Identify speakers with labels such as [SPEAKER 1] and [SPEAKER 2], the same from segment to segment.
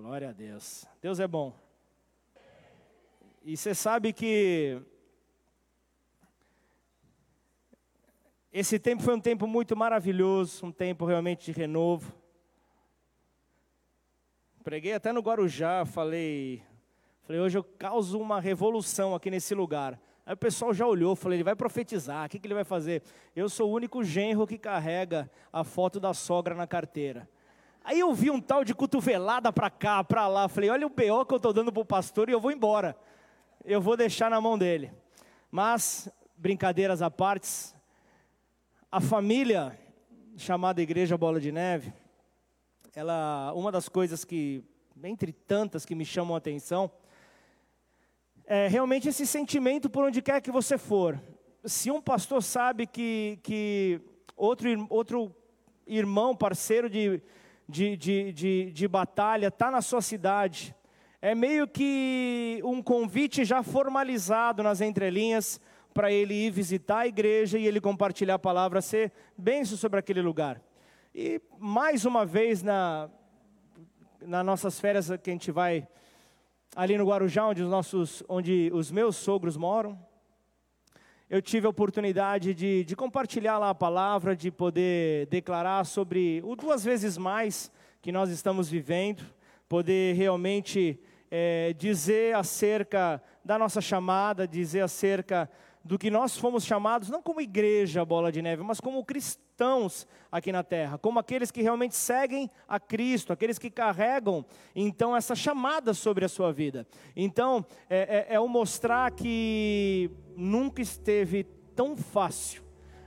[SPEAKER 1] Glória a Deus. Deus é bom. E você sabe que esse tempo foi um tempo muito maravilhoso, um tempo realmente de renovo. Preguei até no Guarujá, falei, falei, hoje eu causo uma revolução aqui nesse lugar. Aí o pessoal já olhou, falei, ele vai profetizar, o que, que ele vai fazer? Eu sou o único genro que carrega a foto da sogra na carteira. Aí eu vi um tal de cotovelada para cá, para lá, falei, olha o BO que eu estou dando para o pastor e eu vou embora. Eu vou deixar na mão dele. Mas, brincadeiras à parte, a família chamada Igreja Bola de Neve, ela, uma das coisas que, entre tantas que me chamam a atenção, é realmente esse sentimento por onde quer que você for. Se um pastor sabe que, que outro, outro irmão, parceiro de, de, de, de, de batalha está na sua cidade, é meio que um convite já formalizado nas entrelinhas para ele ir visitar a igreja e ele compartilhar a palavra, ser benção sobre aquele lugar. E mais uma vez, na, nas nossas férias que a gente vai ali no Guarujá, onde os, nossos, onde os meus sogros moram, eu tive a oportunidade de, de compartilhar lá a palavra, de poder declarar sobre o duas vezes mais que nós estamos vivendo, poder realmente é, dizer acerca da nossa chamada, dizer acerca do que nós fomos chamados, não como igreja bola de neve, mas como cristãos aqui na terra, como aqueles que realmente seguem a Cristo, aqueles que carregam então essa chamada sobre a sua vida. Então, é, é, é o mostrar que nunca esteve tão fácil,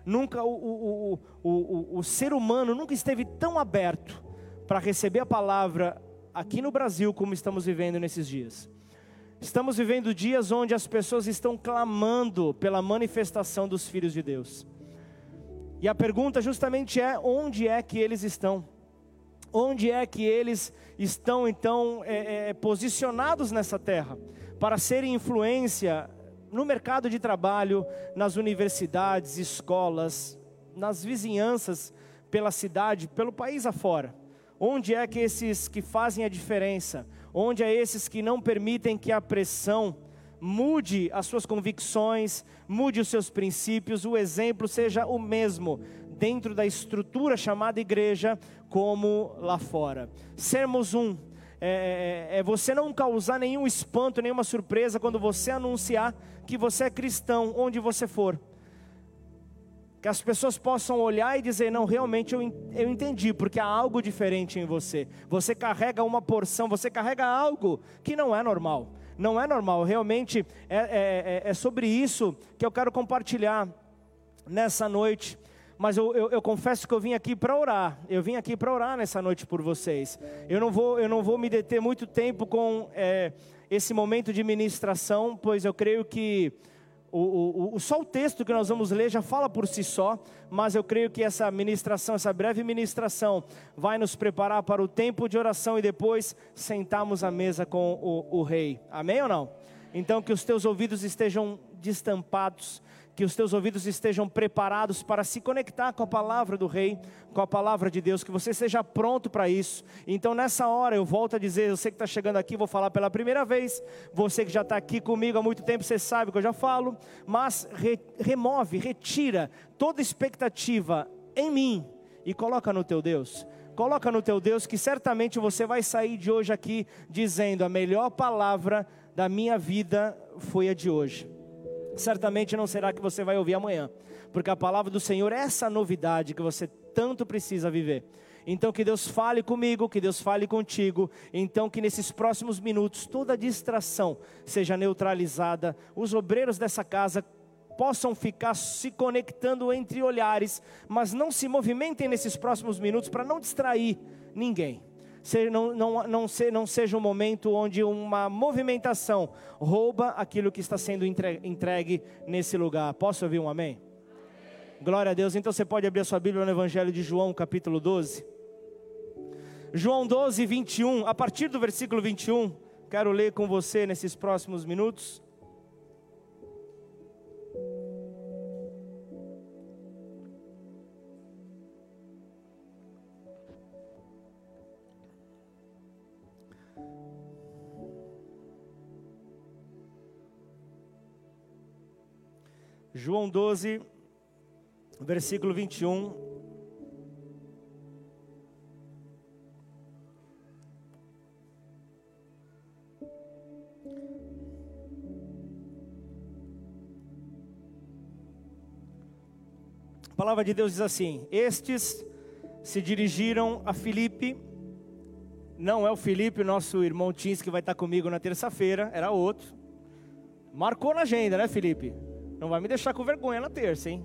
[SPEAKER 1] nunca o, o, o, o ser humano nunca esteve tão aberto para receber a palavra aqui no Brasil como estamos vivendo nesses dias. Estamos vivendo dias onde as pessoas estão clamando pela manifestação dos filhos de Deus. E a pergunta justamente é: onde é que eles estão? Onde é que eles estão então é, é, posicionados nessa terra para serem influência no mercado de trabalho, nas universidades, escolas, nas vizinhanças, pela cidade, pelo país afora? Onde é que esses que fazem a diferença? Onde é esses que não permitem que a pressão mude as suas convicções, mude os seus princípios, o exemplo seja o mesmo dentro da estrutura chamada igreja, como lá fora. Sermos um, é, é, é, você não causar nenhum espanto, nenhuma surpresa quando você anunciar que você é cristão, onde você for que as pessoas possam olhar e dizer: não, realmente eu, eu entendi, porque há algo diferente em você. Você carrega uma porção, você carrega algo que não é normal. Não é normal, realmente é, é, é, é sobre isso que eu quero compartilhar nessa noite. Mas eu, eu, eu confesso que eu vim aqui para orar. Eu vim aqui para orar nessa noite por vocês. Eu não vou, eu não vou me deter muito tempo com é, esse momento de ministração, pois eu creio que o, o, só o texto que nós vamos ler já fala por si só, mas eu creio que essa ministração, essa breve ministração, vai nos preparar para o tempo de oração e depois sentarmos à mesa com o, o rei. Amém ou não? Então, que os teus ouvidos estejam destampados que os teus ouvidos estejam preparados para se conectar com a palavra do Rei, com a palavra de Deus, que você esteja pronto para isso. Então, nessa hora, eu volto a dizer: você que está chegando aqui, vou falar pela primeira vez. Você que já está aqui comigo há muito tempo, você sabe que eu já falo. Mas re, remove, retira toda expectativa em mim e coloca no teu Deus. Coloca no teu Deus que certamente você vai sair de hoje aqui dizendo: a melhor palavra da minha vida foi a de hoje certamente não será que você vai ouvir amanhã, porque a palavra do Senhor é essa novidade que você tanto precisa viver. Então que Deus fale comigo, que Deus fale contigo. Então que nesses próximos minutos toda distração seja neutralizada. Os obreiros dessa casa possam ficar se conectando entre olhares, mas não se movimentem nesses próximos minutos para não distrair ninguém não, não, não, se, não seja um momento onde uma movimentação rouba aquilo que está sendo entregue nesse lugar. Posso ouvir um amém? amém? Glória a Deus. Então você pode abrir a sua Bíblia no Evangelho de João, capítulo 12. João 12, 21. A partir do versículo 21, quero ler com você nesses próximos minutos. João 12, versículo 21. A palavra de Deus diz assim: Estes se dirigiram a Filipe, não é o Felipe, nosso irmão Tins, que vai estar comigo na terça-feira, era outro. Marcou na agenda, né, Felipe? Não vai me deixar com vergonha na terça, hein?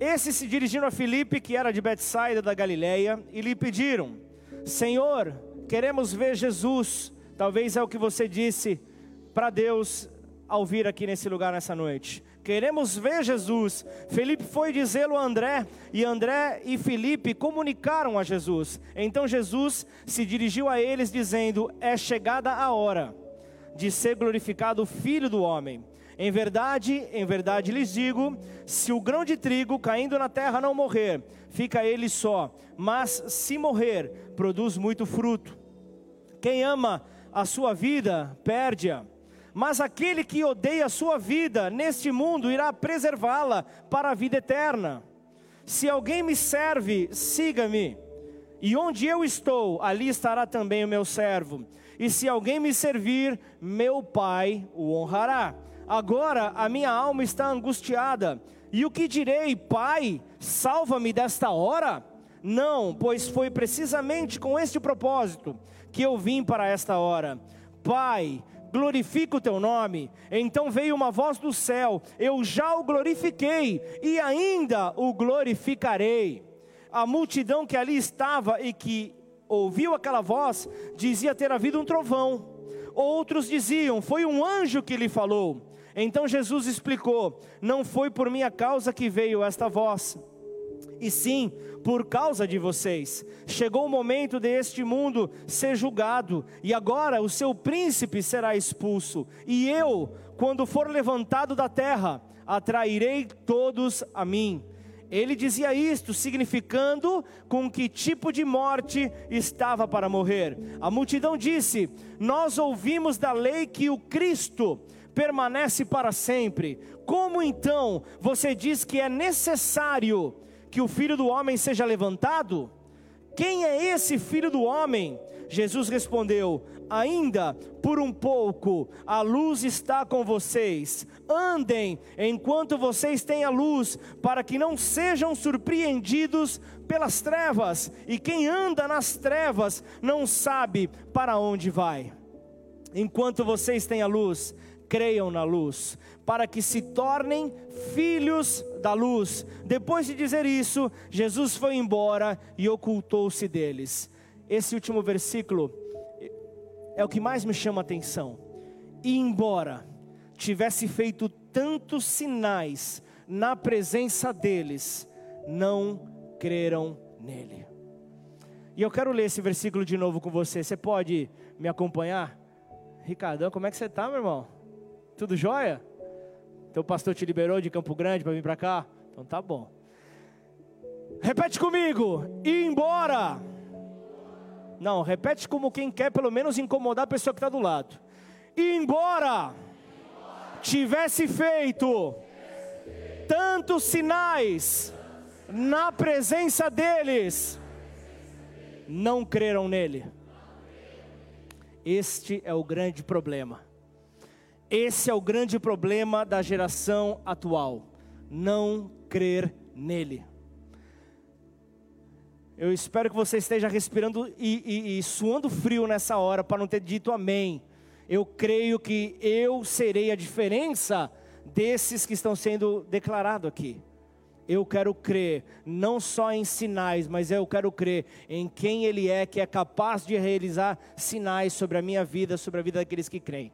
[SPEAKER 1] Esses se dirigiram a Filipe, que era de Betsaida da Galileia, e lhe pediram: Senhor, queremos ver Jesus. Talvez é o que você disse para Deus ao vir aqui nesse lugar nessa noite. Queremos ver Jesus. Felipe foi dizê-lo a André, e André e Felipe comunicaram a Jesus. Então Jesus se dirigiu a eles, dizendo: É chegada a hora de ser glorificado o Filho do Homem. Em verdade, em verdade lhes digo: se o grão de trigo caindo na terra não morrer, fica ele só, mas se morrer, produz muito fruto. Quem ama a sua vida, perde-a mas aquele que odeia a sua vida neste mundo irá preservá-la para a vida eterna. Se alguém me serve, siga-me, e onde eu estou, ali estará também o meu servo. E se alguém me servir, meu Pai o honrará. Agora a minha alma está angustiada, e o que direi, Pai, salva-me desta hora? Não, pois foi precisamente com este propósito que eu vim para esta hora. Pai, glorifica o teu nome. Então veio uma voz do céu: Eu já o glorifiquei e ainda o glorificarei. A multidão que ali estava e que ouviu aquela voz dizia ter havido um trovão. Outros diziam: Foi um anjo que lhe falou. Então Jesus explicou: Não foi por minha causa que veio esta voz, e sim por causa de vocês. Chegou o momento deste mundo ser julgado, e agora o seu príncipe será expulso. E eu, quando for levantado da terra, atrairei todos a mim. Ele dizia isto, significando com que tipo de morte estava para morrer. A multidão disse: Nós ouvimos da lei que o Cristo permanece para sempre. Como então você diz que é necessário que o filho do homem seja levantado? Quem é esse filho do homem? Jesus respondeu: Ainda por um pouco a luz está com vocês. Andem enquanto vocês têm a luz, para que não sejam surpreendidos pelas trevas. E quem anda nas trevas não sabe para onde vai. Enquanto vocês têm a luz, creiam na luz, para que se tornem filhos da luz. Depois de dizer isso, Jesus foi embora e ocultou-se deles. Esse último versículo é o que mais me chama a atenção. E embora tivesse feito tantos sinais na presença deles, não creram nele. E eu quero ler esse versículo de novo com você. Você pode me acompanhar? Ricardão, como é que você está, meu irmão? Tudo jóia? Teu pastor te liberou de Campo Grande para vir para cá? Então tá bom. Repete comigo. Ir embora. Não, repete como quem quer pelo menos incomodar a pessoa que está do lado. Ir embora. Tivesse feito tantos sinais na presença deles, não creram nele. Este é o grande problema. Esse é o grande problema da geração atual: não crer nele. Eu espero que você esteja respirando e, e, e suando frio nessa hora para não ter dito amém. Eu creio que eu serei a diferença desses que estão sendo declarados aqui. Eu quero crer não só em sinais, mas eu quero crer em quem Ele é, que é capaz de realizar sinais sobre a minha vida, sobre a vida daqueles que creem.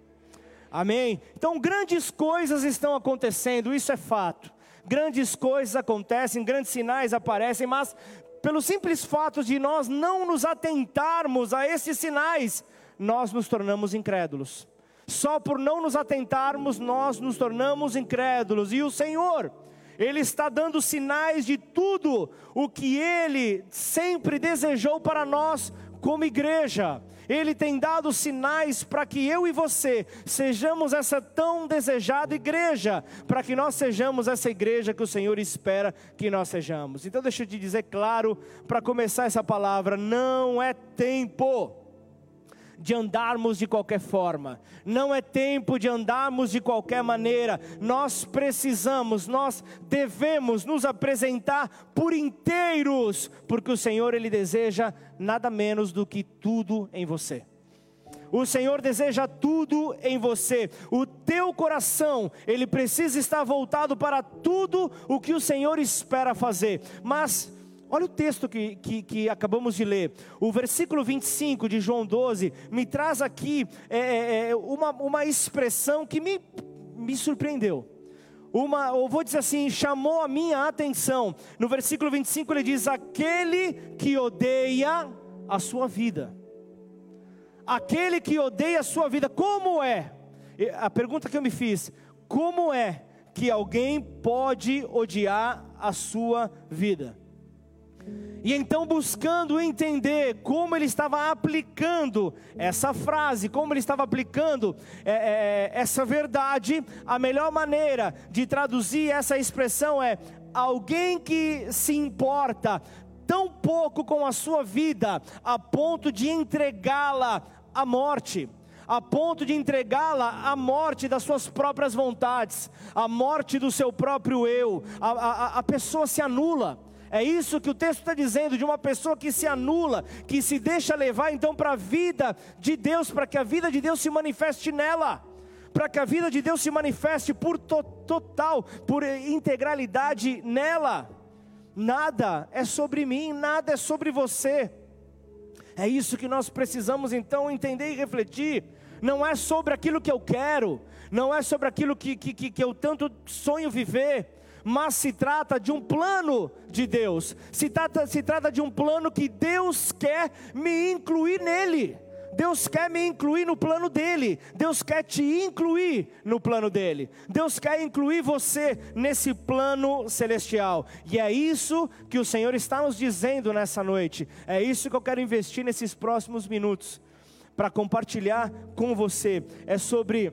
[SPEAKER 1] Amém? Então, grandes coisas estão acontecendo, isso é fato. Grandes coisas acontecem, grandes sinais aparecem, mas pelo simples fato de nós não nos atentarmos a esses sinais, nós nos tornamos incrédulos. Só por não nos atentarmos, nós nos tornamos incrédulos. E o Senhor, Ele está dando sinais de tudo o que Ele sempre desejou para nós como igreja. Ele tem dado sinais para que eu e você sejamos essa tão desejada igreja, para que nós sejamos essa igreja que o Senhor espera que nós sejamos. Então, deixa eu te dizer claro, para começar essa palavra: não é tempo de andarmos de qualquer forma, não é tempo de andarmos de qualquer maneira. Nós precisamos, nós devemos nos apresentar por inteiros, porque o Senhor ele deseja nada menos do que tudo em você. O Senhor deseja tudo em você. O teu coração, ele precisa estar voltado para tudo o que o Senhor espera fazer. Mas Olha o texto que, que, que, acabamos de ler. O versículo 25 de João 12 me traz aqui é, é, é, uma, uma expressão que me, me surpreendeu. Uma, eu vou dizer assim, chamou a minha atenção. No versículo 25 ele diz: Aquele que odeia a sua vida. Aquele que odeia a sua vida, como é? A pergunta que eu me fiz: como é que alguém pode odiar a sua vida? E então, buscando entender como ele estava aplicando essa frase, como ele estava aplicando é, é, essa verdade, a melhor maneira de traduzir essa expressão é: alguém que se importa tão pouco com a sua vida, a ponto de entregá-la à morte a ponto de entregá-la à morte das suas próprias vontades, à morte do seu próprio eu. A, a, a pessoa se anula, é isso que o texto está dizendo, de uma pessoa que se anula, que se deixa levar então para a vida de Deus, para que a vida de Deus se manifeste nela, para que a vida de Deus se manifeste por to total, por integralidade nela. Nada é sobre mim, nada é sobre você. É isso que nós precisamos então entender e refletir. Não é sobre aquilo que eu quero, não é sobre aquilo que, que, que eu tanto sonho viver, mas se trata de um plano de Deus, se trata, se trata de um plano que Deus quer me incluir nele. Deus quer me incluir no plano dele, Deus quer te incluir no plano dele, Deus quer incluir você nesse plano celestial, e é isso que o Senhor está nos dizendo nessa noite, é isso que eu quero investir nesses próximos minutos, para compartilhar com você, é sobre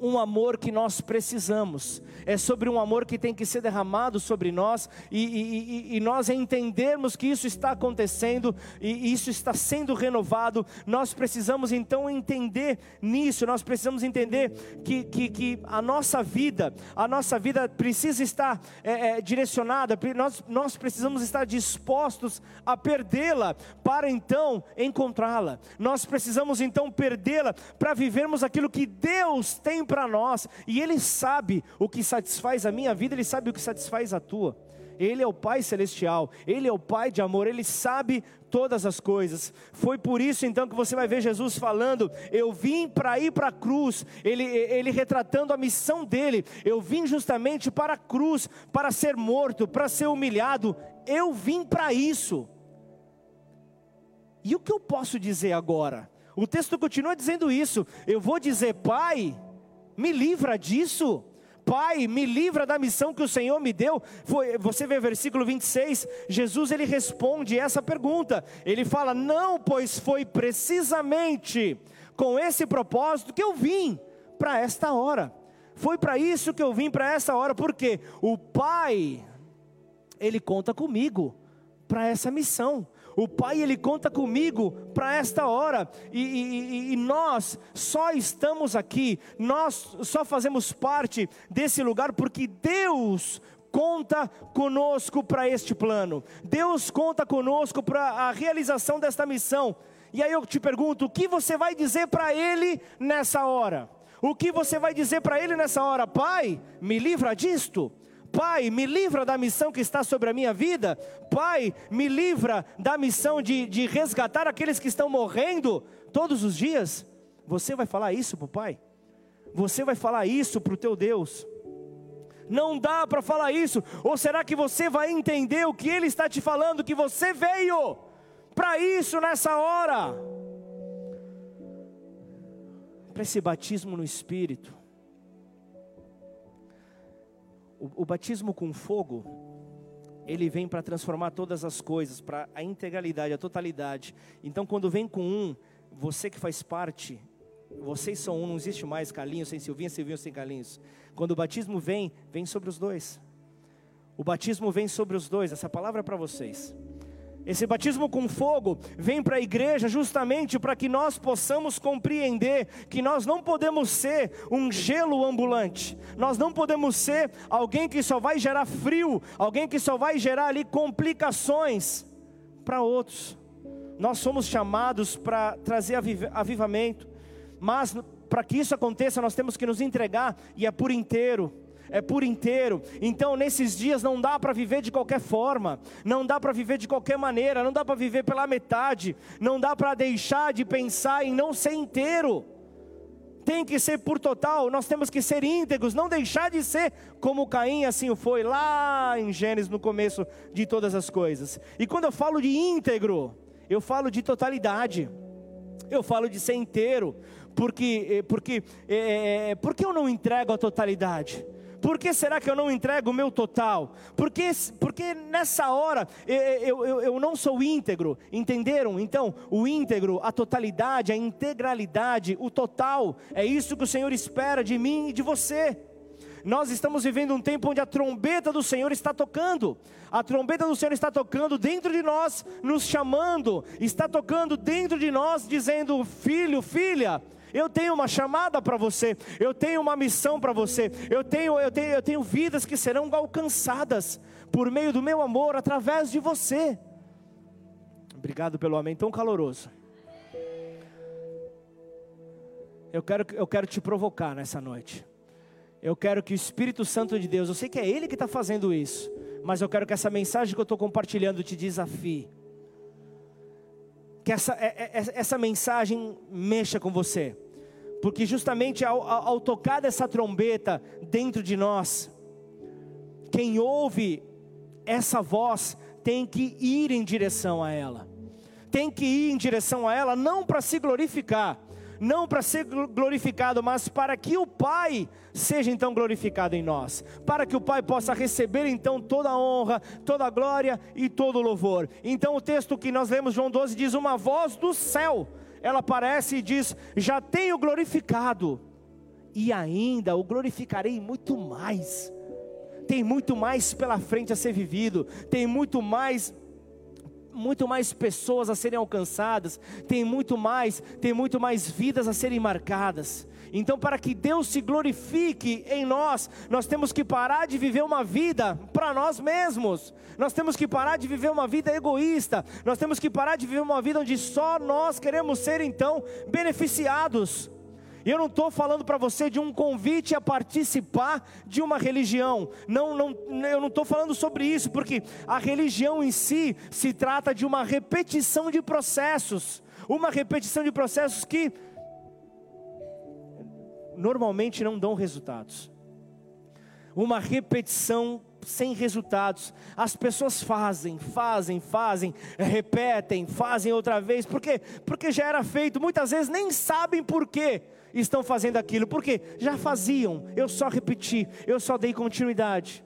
[SPEAKER 1] um amor que nós precisamos, é sobre um amor que tem que ser derramado sobre nós e, e, e, nós entendermos que isso está acontecendo e isso está sendo renovado. Nós precisamos então entender nisso, nós precisamos entender que, que, que a nossa vida, a nossa vida precisa estar é, é, direcionada, nós, nós precisamos estar dispostos a perdê-la para então encontrá-la. Nós precisamos então perdê-la para vivermos aquilo que Deus tem para nós, e Ele sabe o que satisfaz a minha vida, Ele sabe o que satisfaz a tua. Ele é o Pai celestial, Ele é o Pai de amor, Ele sabe todas as coisas. Foi por isso então que você vai ver Jesus falando: Eu vim para ir para a cruz, ele, ele retratando a missão dele. Eu vim justamente para a cruz, para ser morto, para ser humilhado. Eu vim para isso. E o que eu posso dizer agora? O texto continua dizendo isso. Eu vou dizer, Pai, me livra disso. Pai, me livra da missão que o Senhor me deu. Foi, você vê o versículo 26, Jesus ele responde essa pergunta. Ele fala: "Não, pois foi precisamente com esse propósito que eu vim para esta hora. Foi para isso que eu vim para essa hora, porque o Pai ele conta comigo para essa missão. O Pai, Ele conta comigo para esta hora, e, e, e, nós só estamos aqui, nós só fazemos parte desse lugar porque Deus conta conosco para este plano, Deus conta conosco para a realização desta missão. E aí eu te pergunto: o que você vai dizer para Ele nessa hora? O que você vai dizer para Ele nessa hora? Pai, me livra disto. Pai, me livra da missão que está sobre a minha vida. Pai, me livra da missão de, de resgatar aqueles que estão morrendo todos os dias. Você vai falar isso para o Pai? Você vai falar isso para o teu Deus? Não dá para falar isso. Ou será que você vai entender o que Ele está te falando? Que você veio para isso nessa hora? Para esse batismo no Espírito o, o batismo com fogo, ele vem para transformar todas as coisas, para a integralidade, a totalidade. Então, quando vem com um, você que faz parte, vocês são um, não existe mais Carlinhos sem Silvinha, Silvinho sem Carlinhos. Quando o batismo vem, vem sobre os dois. O batismo vem sobre os dois, essa palavra é para vocês. Esse batismo com fogo vem para a igreja justamente para que nós possamos compreender que nós não podemos ser um gelo ambulante, nós não podemos ser alguém que só vai gerar frio, alguém que só vai gerar ali complicações para outros. Nós somos chamados para trazer avivamento, mas para que isso aconteça, nós temos que nos entregar e é por inteiro é por inteiro. Então, nesses dias não dá para viver de qualquer forma, não dá para viver de qualquer maneira, não dá para viver pela metade, não dá para deixar de pensar em não ser inteiro. Tem que ser por total, nós temos que ser íntegros, não deixar de ser como Caim assim o foi lá em Gênesis no começo de todas as coisas. E quando eu falo de íntegro, eu falo de totalidade. Eu falo de ser inteiro, porque eh, porque é, porque eu não entrego a totalidade? Por que será que eu não entrego o meu total? Porque, porque nessa hora eu, eu, eu não sou íntegro, entenderam? Então, o íntegro, a totalidade, a integralidade, o total, é isso que o Senhor espera de mim e de você. Nós estamos vivendo um tempo onde a trombeta do Senhor está tocando, a trombeta do Senhor está tocando dentro de nós, nos chamando, está tocando dentro de nós, dizendo: Filho, filha, eu tenho uma chamada para você, eu tenho uma missão para você, eu tenho, eu, tenho, eu tenho vidas que serão alcançadas por meio do meu amor através de você. Obrigado pelo amém tão caloroso. Eu quero, eu quero te provocar nessa noite. Eu quero que o Espírito Santo de Deus, eu sei que é Ele que está fazendo isso, mas eu quero que essa mensagem que eu estou compartilhando te desafie que essa, é, é, essa mensagem mexa com você, porque justamente ao, ao tocar dessa trombeta dentro de nós, quem ouve essa voz tem que ir em direção a ela, tem que ir em direção a ela, não para se glorificar, não para ser glorificado, mas para que o Pai seja então glorificado em nós, para que o Pai possa receber então toda a honra, toda a glória e todo o louvor. Então o texto que nós lemos, João 12, diz: Uma voz do céu, ela aparece e diz: Já tenho glorificado, e ainda o glorificarei muito mais. Tem muito mais pela frente a ser vivido, tem muito mais muito mais pessoas a serem alcançadas, tem muito mais, tem muito mais vidas a serem marcadas. Então, para que Deus se glorifique em nós, nós temos que parar de viver uma vida para nós mesmos. Nós temos que parar de viver uma vida egoísta. Nós temos que parar de viver uma vida onde só nós queremos ser então beneficiados. Eu não estou falando para você de um convite a participar de uma religião. Não, não, eu não estou falando sobre isso, porque a religião em si se trata de uma repetição de processos. Uma repetição de processos que normalmente não dão resultados. Uma repetição sem resultados. As pessoas fazem, fazem, fazem, repetem, fazem outra vez, por quê? Porque já era feito, muitas vezes nem sabem por quê estão fazendo aquilo, porque já faziam, eu só repeti, eu só dei continuidade.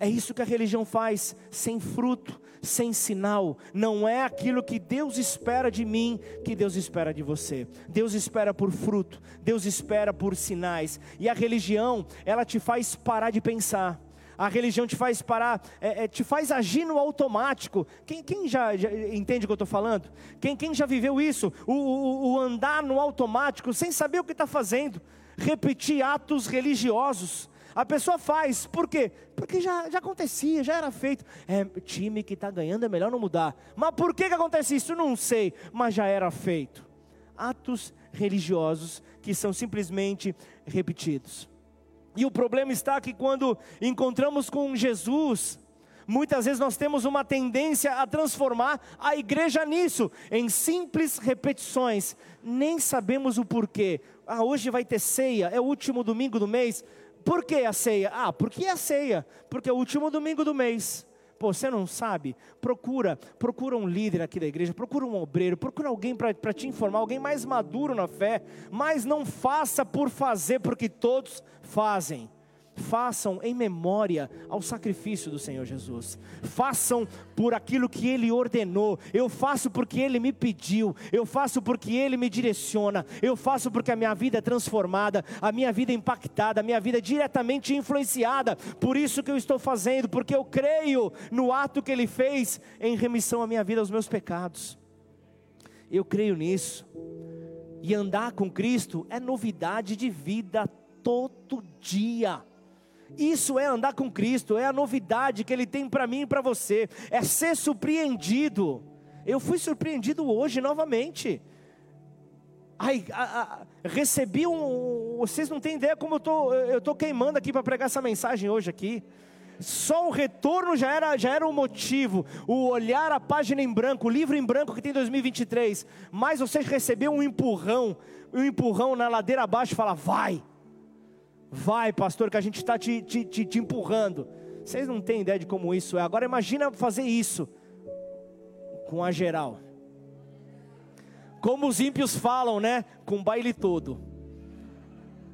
[SPEAKER 1] É isso que a religião faz, sem fruto, sem sinal. Não é aquilo que Deus espera de mim, que Deus espera de você. Deus espera por fruto, Deus espera por sinais. E a religião, ela te faz parar de pensar a religião te faz parar, é, é, te faz agir no automático. Quem, quem já, já, entende o que eu estou falando? Quem, quem já viveu isso? O, o, o andar no automático, sem saber o que está fazendo, repetir atos religiosos. A pessoa faz, por quê? Porque já, já acontecia, já era feito. É, time que está ganhando é melhor não mudar. Mas por que, que acontece isso? Não sei, mas já era feito. Atos religiosos que são simplesmente repetidos. E o problema está que quando encontramos com Jesus, muitas vezes nós temos uma tendência a transformar a igreja nisso, em simples repetições, nem sabemos o porquê. Ah, hoje vai ter ceia, é o último domingo do mês. Por que a ceia? Ah, porque é a ceia, porque é o último domingo do mês. Pô, você não sabe? Procura, procura um líder aqui da igreja, procura um obreiro, procura alguém para te informar, alguém mais maduro na fé, mas não faça por fazer, porque todos fazem. Façam em memória ao sacrifício do Senhor Jesus. Façam por aquilo que Ele ordenou. Eu faço porque Ele me pediu. Eu faço porque Ele me direciona. Eu faço porque a minha vida é transformada, a minha vida é impactada, a minha vida é diretamente influenciada. Por isso que eu estou fazendo, porque eu creio no ato que Ele fez em remissão à minha vida, aos meus pecados. Eu creio nisso. E andar com Cristo é novidade de vida todo dia. Isso é andar com Cristo, é a novidade que Ele tem para mim e para você, é ser surpreendido. Eu fui surpreendido hoje novamente. Ai, a, a, recebi um. Vocês não têm ideia como eu tô, eu tô queimando aqui para pregar essa mensagem hoje aqui. Só o retorno já era, já era um motivo. O olhar a página em branco, o livro em branco que tem 2023. Mas você recebeu um empurrão, um empurrão na ladeira abaixo e fala: vai, vai, pastor, que a gente está te, te, te, te empurrando. Vocês não têm ideia de como isso é. Agora imagina fazer isso com a geral. Como os ímpios falam, né? Com baile todo.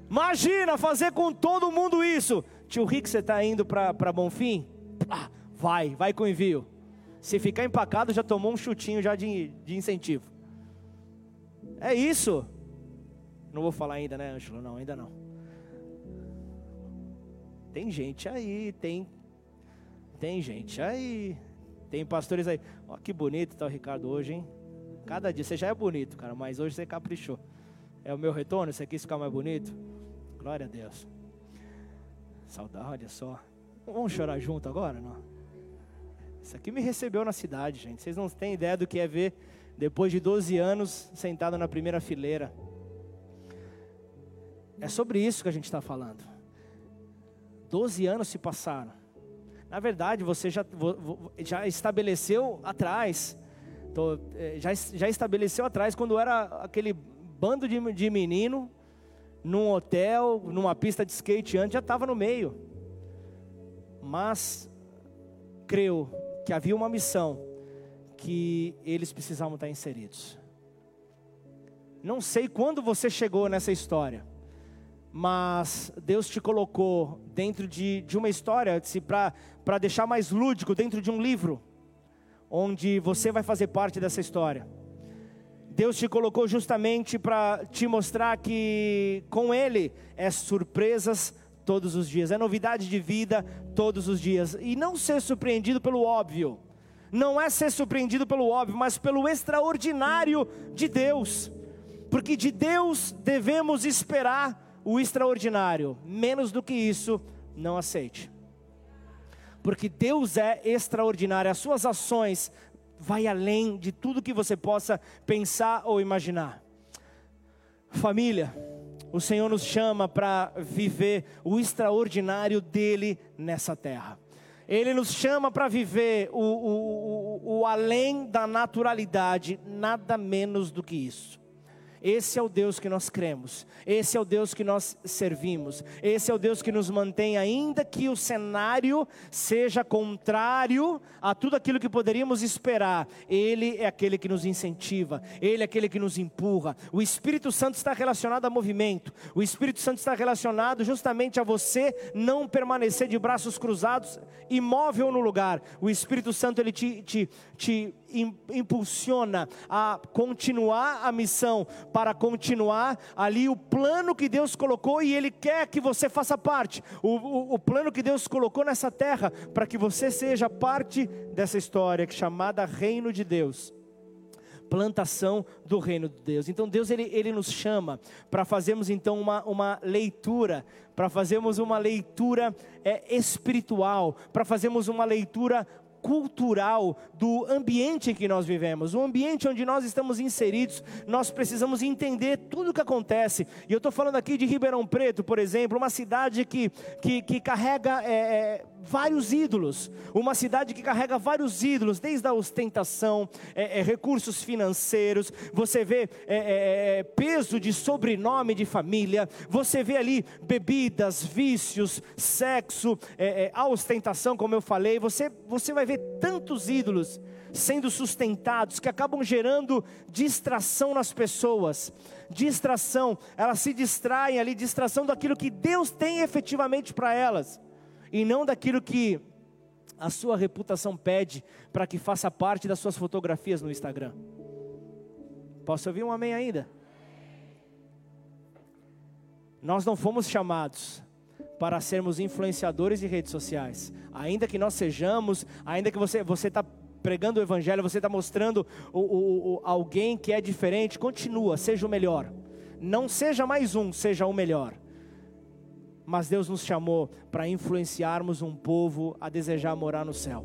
[SPEAKER 1] Imagina fazer com todo mundo isso. Tio Rick, você está indo para Bonfim? Ah, vai, vai com envio. Se ficar empacado, já tomou um chutinho já de, de incentivo. É isso. Não vou falar ainda, né, Ângelo? Não, ainda não. Tem gente aí, tem. Tem gente aí. Tem pastores aí. Ó, que bonito tá o Ricardo hoje, hein? Cada dia. Você já é bonito, cara, mas hoje você caprichou. É o meu retorno? Você quis ficar mais bonito? Glória a Deus. Saudade, olha só. Vamos chorar junto agora? Não? Isso aqui me recebeu na cidade, gente. Vocês não têm ideia do que é ver, depois de 12 anos, sentado na primeira fileira. É sobre isso que a gente está falando. 12 anos se passaram. Na verdade, você já, já estabeleceu atrás, eh, já, já estabeleceu atrás, quando era aquele bando de, de menino num hotel, numa pista de skate antes, já estava no meio. Mas creu que havia uma missão que eles precisavam estar inseridos. Não sei quando você chegou nessa história, mas Deus te colocou dentro de, de uma história, para deixar mais lúdico, dentro de um livro, onde você vai fazer parte dessa história. Deus te colocou justamente para te mostrar que com Ele é surpresas todos os dias, é novidade de vida todos os dias, e não ser surpreendido pelo óbvio, não é ser surpreendido pelo óbvio, mas pelo extraordinário de Deus, porque de Deus devemos esperar o extraordinário, menos do que isso, não aceite. Porque Deus é extraordinário, as suas ações vai além de tudo que você possa pensar ou imaginar. Família, o Senhor nos chama para viver o extraordinário dele nessa terra. Ele nos chama para viver o, o, o, o além da naturalidade, nada menos do que isso. Esse é o Deus que nós cremos, esse é o Deus que nós servimos, esse é o Deus que nos mantém, ainda que o cenário seja contrário a tudo aquilo que poderíamos esperar. Ele é aquele que nos incentiva, ele é aquele que nos empurra. O Espírito Santo está relacionado a movimento, o Espírito Santo está relacionado justamente a você não permanecer de braços cruzados, imóvel no lugar. O Espírito Santo ele te, te, te impulsiona a continuar a missão, para continuar ali o plano que Deus colocou e Ele quer que você faça parte. O, o, o plano que Deus colocou nessa terra, para que você seja parte dessa história chamada Reino de Deus plantação do reino de Deus. Então Deus ele, ele nos chama para fazermos então uma, uma leitura, para fazermos uma leitura é, espiritual, para fazermos uma leitura cultural do ambiente em que nós vivemos, o ambiente onde nós estamos inseridos, nós precisamos entender tudo o que acontece. E eu estou falando aqui de Ribeirão Preto, por exemplo, uma cidade que, que, que carrega é, é, vários ídolos, uma cidade que carrega vários ídolos, desde a ostentação, é, é recursos financeiros, você vê é, é, peso de sobrenome de família, você vê ali bebidas, vícios, sexo, a ostentação, como eu falei, você, você vai ver tantos ídolos. sendo sustentados, que acabam gerando distração nas pessoas. Distração, elas se distraem ali, distração daquilo que Deus tem efetivamente para elas, e não daquilo que a sua reputação pede para que faça parte das suas fotografias no Instagram. Posso ouvir um amém ainda? Nós não fomos chamados para sermos influenciadores de redes sociais. Ainda que nós sejamos, ainda que você você está pregando o evangelho, você está mostrando o, o, o, alguém que é diferente, continua, seja o melhor. Não seja mais um, seja o melhor. Mas Deus nos chamou para influenciarmos um povo a desejar morar no céu.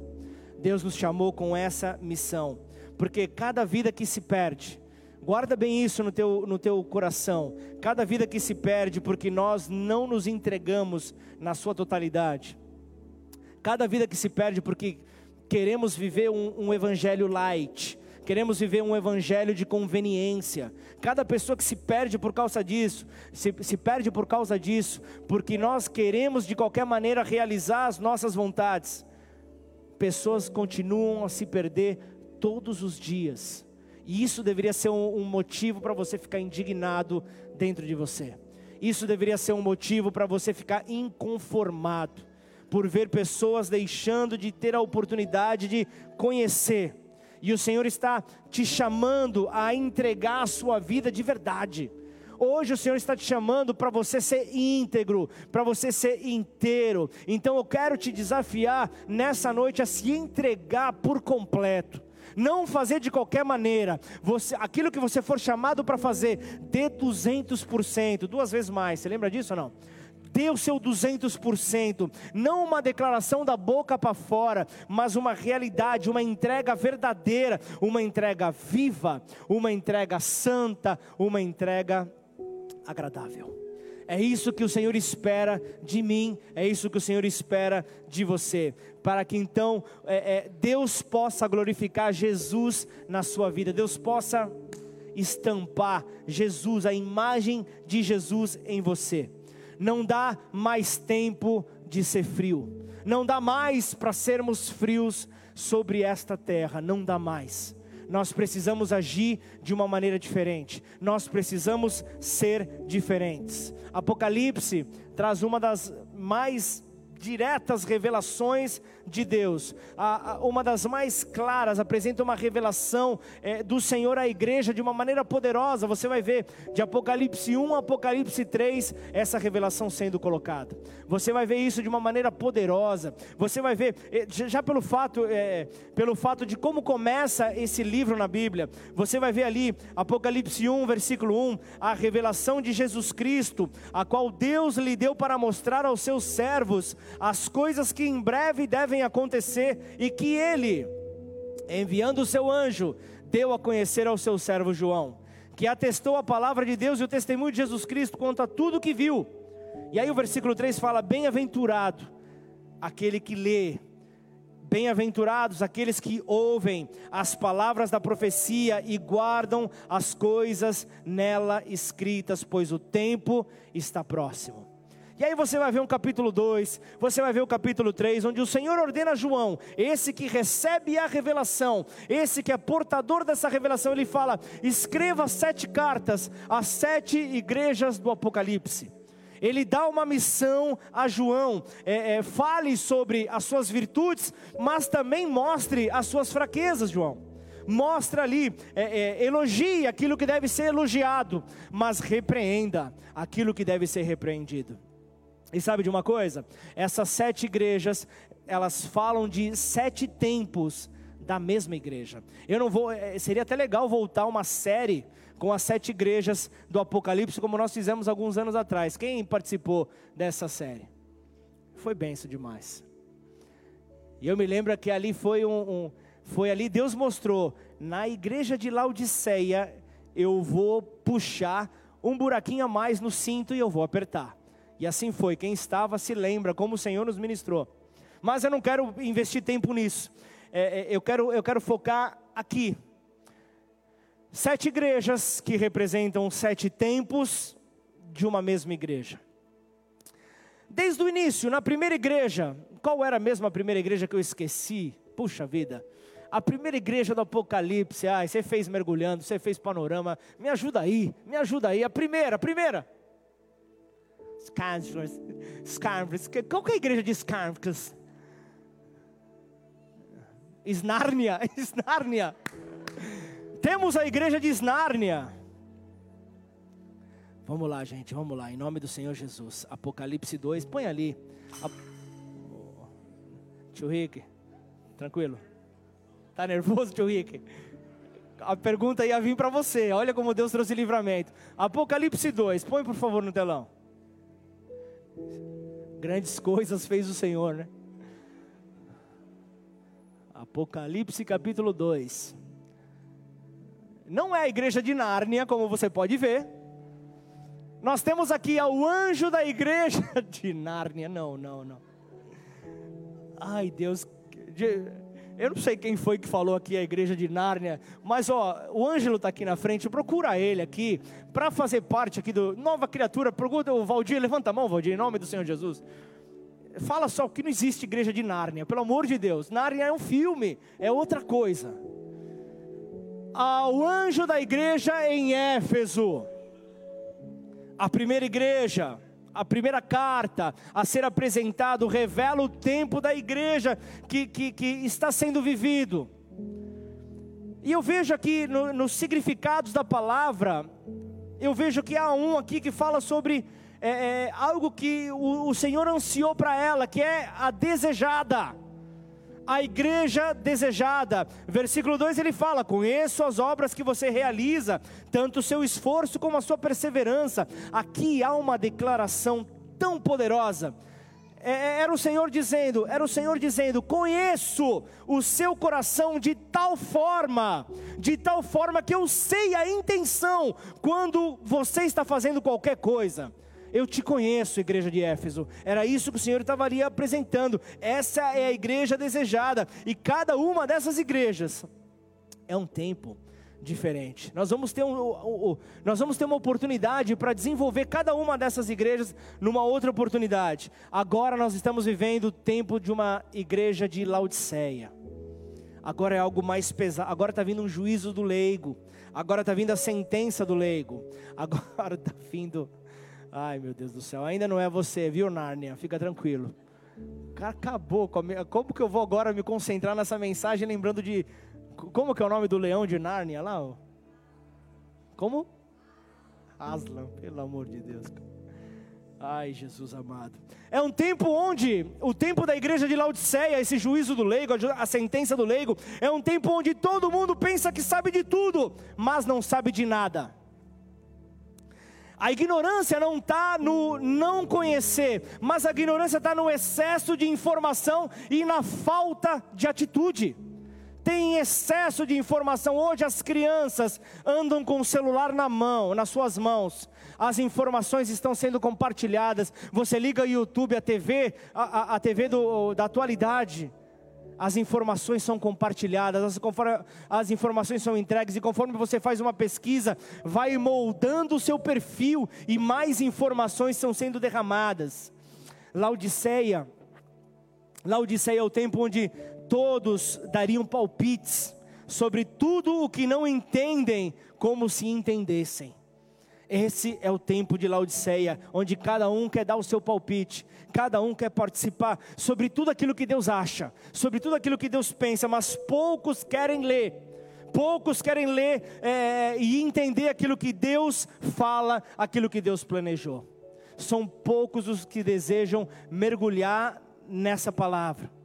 [SPEAKER 1] Deus nos chamou com essa missão, porque cada vida que se perde, Guarda bem isso no teu, no teu coração. Cada vida que se perde porque nós não nos entregamos na sua totalidade. Cada vida que se perde porque queremos viver um, um evangelho light. Queremos viver um evangelho de conveniência. Cada pessoa que se perde por causa disso, se, se perde por causa disso, porque nós queremos de qualquer maneira realizar as nossas vontades. Pessoas continuam a se perder todos os dias e isso deveria ser um, um motivo para você ficar indignado dentro de você. Isso deveria ser um motivo para você ficar inconformado por ver pessoas deixando de ter a oportunidade de conhecer. E o Senhor está te chamando a entregar a sua vida de verdade. Hoje o Senhor está te chamando para você ser íntegro, para você ser inteiro. Então eu quero te desafiar nessa noite a se entregar por completo não fazer de qualquer maneira. Você, aquilo que você for chamado para fazer, dê 200%, duas vezes mais. Você lembra disso ou não? Dê o seu 200%, não uma declaração da boca para fora, mas uma realidade, uma entrega verdadeira, uma entrega viva, uma entrega santa, uma entrega agradável. É isso que o Senhor espera de mim, é isso que o Senhor espera de você, para que então é, é, Deus possa glorificar Jesus na sua vida, Deus possa estampar Jesus, a imagem de Jesus em você. Não dá mais tempo de ser frio, não dá mais para sermos frios sobre esta terra, não dá mais nós precisamos agir de uma maneira diferente, nós precisamos ser diferentes. Apocalipse traz uma das mais diretas revelações de Deus. A, a, uma das mais claras apresenta uma revelação é, do Senhor à igreja de uma maneira poderosa. Você vai ver de Apocalipse 1 a Apocalipse 3 essa revelação sendo colocada. Você vai ver isso de uma maneira poderosa. Você vai ver é, já pelo fato é, pelo fato de como começa esse livro na Bíblia. Você vai ver ali Apocalipse 1 versículo 1 a revelação de Jesus Cristo, a qual Deus lhe deu para mostrar aos seus servos as coisas que em breve devem acontecer e que ele, enviando o seu anjo, deu a conhecer ao seu servo João, que atestou a palavra de Deus e o testemunho de Jesus Cristo quanto a tudo que viu. E aí o versículo 3 fala: Bem-aventurado aquele que lê, Bem-aventurados aqueles que ouvem as palavras da profecia e guardam as coisas nela escritas, pois o tempo está próximo. E aí você vai ver um capítulo 2, você vai ver o capítulo 3, onde o Senhor ordena a João, esse que recebe a revelação, esse que é portador dessa revelação, ele fala: escreva sete cartas às sete igrejas do Apocalipse. Ele dá uma missão a João, é, é, fale sobre as suas virtudes, mas também mostre as suas fraquezas, João mostra ali, é, é, elogie aquilo que deve ser elogiado, mas repreenda aquilo que deve ser repreendido. E sabe de uma coisa? Essas sete igrejas, elas falam de sete tempos da mesma igreja. Eu não vou, é, seria até legal voltar uma série com as sete igrejas do Apocalipse, como nós fizemos alguns anos atrás. Quem participou dessa série? Foi benção demais. E eu me lembro que ali foi um, um foi ali Deus mostrou na igreja de Laodiceia eu vou puxar um buraquinho a mais no cinto e eu vou apertar. E assim foi. Quem estava se lembra como o Senhor nos ministrou. Mas eu não quero investir tempo nisso. É, é, eu, quero, eu quero focar aqui. Sete igrejas que representam sete tempos de uma mesma igreja. Desde o início, na primeira igreja, qual era mesmo a primeira igreja que eu esqueci? Puxa vida. A primeira igreja do Apocalipse, ai, você fez mergulhando, você fez panorama, me ajuda aí, me ajuda aí. A primeira, a primeira. Scarfs, Scarfs, qual que é a igreja de Scarfs? Snárnia, Snárnia. Temos a igreja de Snárnia. Vamos lá, gente, vamos lá, em nome do Senhor Jesus. Apocalipse 2, põe ali. Tio Rick, tranquilo. Tá nervoso, tio Rick? A pergunta ia vir para você. Olha como Deus trouxe livramento. Apocalipse 2, põe por favor no telão. Grandes coisas fez o Senhor, né? Apocalipse capítulo 2. Não é a igreja de Nárnia, como você pode ver. Nós temos aqui o anjo da igreja de Nárnia. Não, não, não. Ai, Deus. Eu não sei quem foi que falou aqui a igreja de Nárnia, mas ó, o Ângelo está aqui na frente, procura ele aqui, para fazer parte aqui do Nova Criatura. Procura o Valdir, levanta a mão, Valdir, em nome do Senhor Jesus. Fala só que não existe igreja de Nárnia, pelo amor de Deus. Nárnia é um filme, é outra coisa. Ao anjo da igreja em Éfeso, a primeira igreja, a primeira carta a ser apresentado revela o tempo da igreja que, que, que está sendo vivido. E eu vejo aqui no, nos significados da palavra, eu vejo que há um aqui que fala sobre é, é, algo que o, o Senhor ansiou para ela, que é a desejada a igreja desejada. Versículo 2 ele fala: Conheço as obras que você realiza, tanto o seu esforço como a sua perseverança. Aqui há uma declaração tão poderosa. É, é, era o Senhor dizendo, era o Senhor dizendo: Conheço o seu coração de tal forma, de tal forma que eu sei a intenção quando você está fazendo qualquer coisa. Eu te conheço, igreja de Éfeso. Era isso que o Senhor estava ali apresentando. Essa é a igreja desejada. E cada uma dessas igrejas é um tempo diferente. Nós vamos ter, um, um, um nós vamos ter uma oportunidade para desenvolver cada uma dessas igrejas numa outra oportunidade. Agora nós estamos vivendo o tempo de uma igreja de Laodiceia. Agora é algo mais pesado. Agora está vindo um juízo do leigo. Agora está vindo a sentença do leigo. Agora está vindo Ai, meu Deus do céu, ainda não é você, viu, Nárnia? Fica tranquilo. Acabou. Como que eu vou agora me concentrar nessa mensagem lembrando de. Como que é o nome do leão de Nárnia lá? Como? Aslan, pelo amor de Deus. Ai, Jesus amado. É um tempo onde, o tempo da igreja de Laodiceia, esse juízo do leigo, a sentença do leigo, é um tempo onde todo mundo pensa que sabe de tudo, mas não sabe de nada. A ignorância não está no não conhecer, mas a ignorância está no excesso de informação e na falta de atitude. Tem excesso de informação. Hoje as crianças andam com o celular na mão, nas suas mãos. As informações estão sendo compartilhadas. Você liga o YouTube, a TV, a, a, a TV do, da atualidade as informações são compartilhadas, as, as, informações são entregues, e conforme você faz uma pesquisa, vai moldando o seu perfil e mais informações estão sendo derramadas. Laodiceia, Laodiceia é o tempo onde todos dariam palpites sobre tudo o que não entendem, como se entendessem. Esse é o tempo de Laodiceia, onde cada um quer dar o seu palpite, cada um quer participar sobre tudo aquilo que Deus acha, sobre tudo aquilo que Deus pensa, mas poucos querem ler. Poucos querem ler é, e entender aquilo que Deus fala, aquilo que Deus planejou. São poucos os que desejam mergulhar nessa palavra.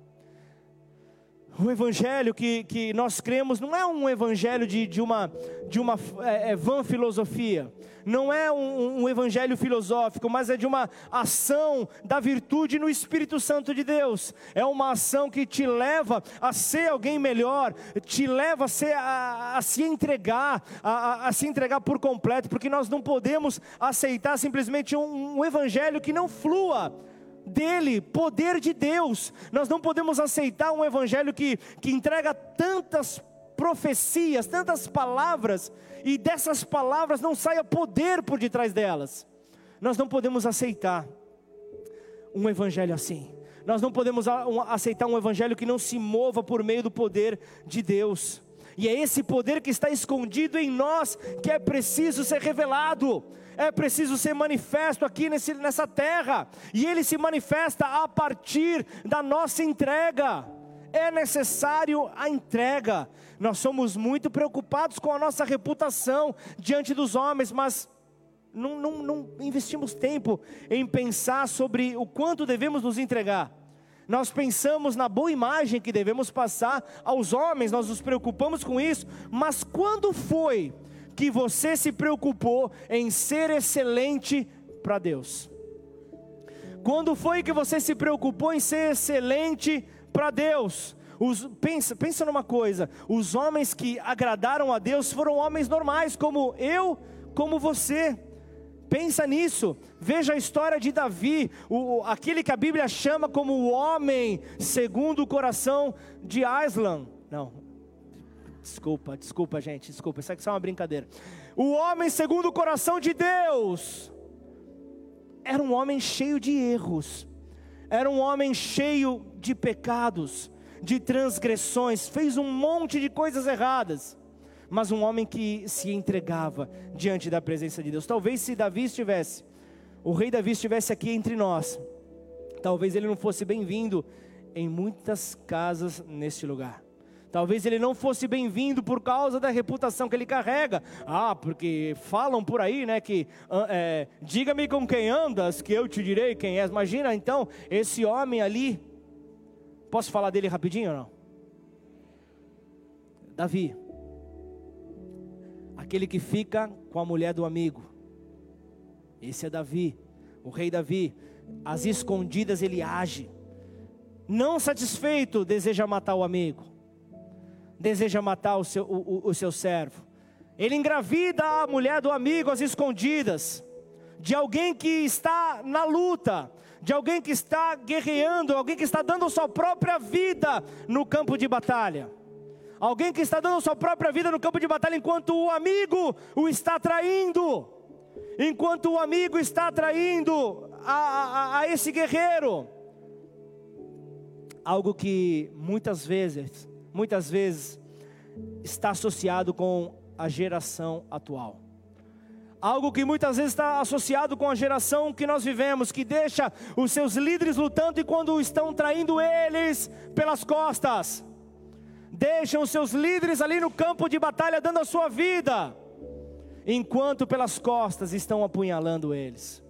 [SPEAKER 1] O evangelho que, que nós cremos não é um evangelho de, de uma, de uma é, é, vã filosofia, não é um, um, evangelho filosófico, mas é de uma ação da virtude no Espírito Santo de Deus. É uma ação que te leva a ser alguém melhor, te leva a, ser, a, a se entregar, a, a, se entregar por completo, porque nós não podemos aceitar simplesmente um, um evangelho que não flua dele, poder de Deus. Nós não podemos aceitar um evangelho que, que entrega tantas profecias, tantas palavras, e dessas palavras não saia poder por detrás delas. Nós não podemos aceitar um evangelho assim. Nós não podemos aceitar um evangelho que não se mova por meio do poder de Deus. E é esse poder que está escondido em nós que é preciso ser revelado, é preciso ser manifesto aqui nesse, nessa terra, e ele se manifesta a partir da nossa entrega. É necessário a entrega. Nós somos muito preocupados com a nossa reputação diante dos homens, mas não, não, não investimos tempo em pensar sobre o quanto devemos nos entregar. Nós pensamos na boa imagem que devemos passar aos homens, nós nos preocupamos com isso, mas quando foi que você se preocupou em ser excelente para Deus? Quando foi que você se preocupou em ser excelente para Deus? Os, pensa, pensa numa coisa: os homens que agradaram a Deus foram homens normais, como eu, como você. Pensa nisso, veja a história de Davi, o, aquele que a Bíblia chama como o homem segundo o coração de Aslan. Não, desculpa, desculpa, gente, desculpa, isso aqui é só uma brincadeira. O homem segundo o coração de Deus era um homem cheio de erros, era um homem cheio de pecados, de transgressões, fez um monte de coisas erradas mas um homem que se entregava diante da presença de Deus. Talvez se Davi estivesse, o rei Davi estivesse aqui entre nós, talvez ele não fosse bem-vindo em muitas casas neste lugar. Talvez ele não fosse bem-vindo por causa da reputação que ele carrega. Ah, porque falam por aí, né, que ah, é, diga-me com quem andas, que eu te direi quem és. Imagina então esse homem ali. Posso falar dele rapidinho ou não? Davi aquele que fica com a mulher do amigo. Esse é Davi, o rei Davi. Às escondidas ele age. Não satisfeito, deseja matar o amigo. Deseja matar o seu, o, o, o seu servo. Ele engravida a mulher do amigo às escondidas. De alguém que está na luta, de alguém que está guerreando, alguém que está dando sua própria vida no campo de batalha. Alguém que está dando sua própria vida no campo de batalha enquanto o amigo o está traindo. Enquanto o amigo está traindo a, a, a esse guerreiro. Algo que muitas vezes, muitas vezes está associado com a geração atual. Algo que muitas vezes está associado com a geração que nós vivemos, que deixa os seus líderes lutando e quando estão traindo eles pelas costas deixam os seus líderes ali no campo de batalha dando a sua vida, enquanto pelas costas estão apunhalando eles.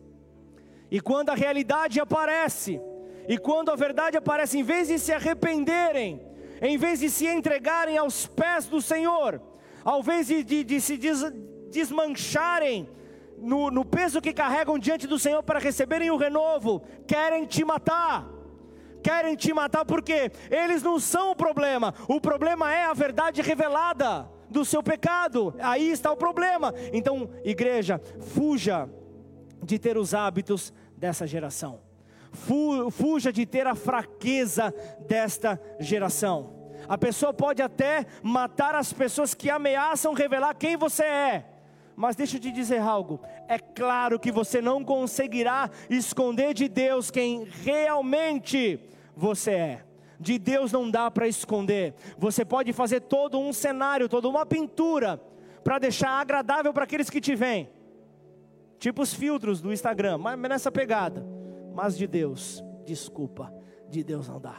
[SPEAKER 1] E quando a realidade aparece, e quando a verdade aparece, em vez de se arrependerem, em vez de se entregarem aos pés do Senhor, ao invés de, de, de se des, desmancharem no, no peso que carregam diante do Senhor para receberem o renovo, querem te matar. Querem te matar porque eles não são o problema, o problema é a verdade revelada do seu pecado, aí está o problema. Então, igreja, fuja de ter os hábitos dessa geração, fuja de ter a fraqueza desta geração. A pessoa pode até matar as pessoas que ameaçam revelar quem você é. Mas deixa eu te dizer algo: é claro que você não conseguirá esconder de Deus quem realmente você é. De Deus não dá para esconder. Você pode fazer todo um cenário, toda uma pintura, para deixar agradável para aqueles que te veem. Tipo os filtros do Instagram, mas nessa pegada. Mas de Deus, desculpa, de Deus não dá.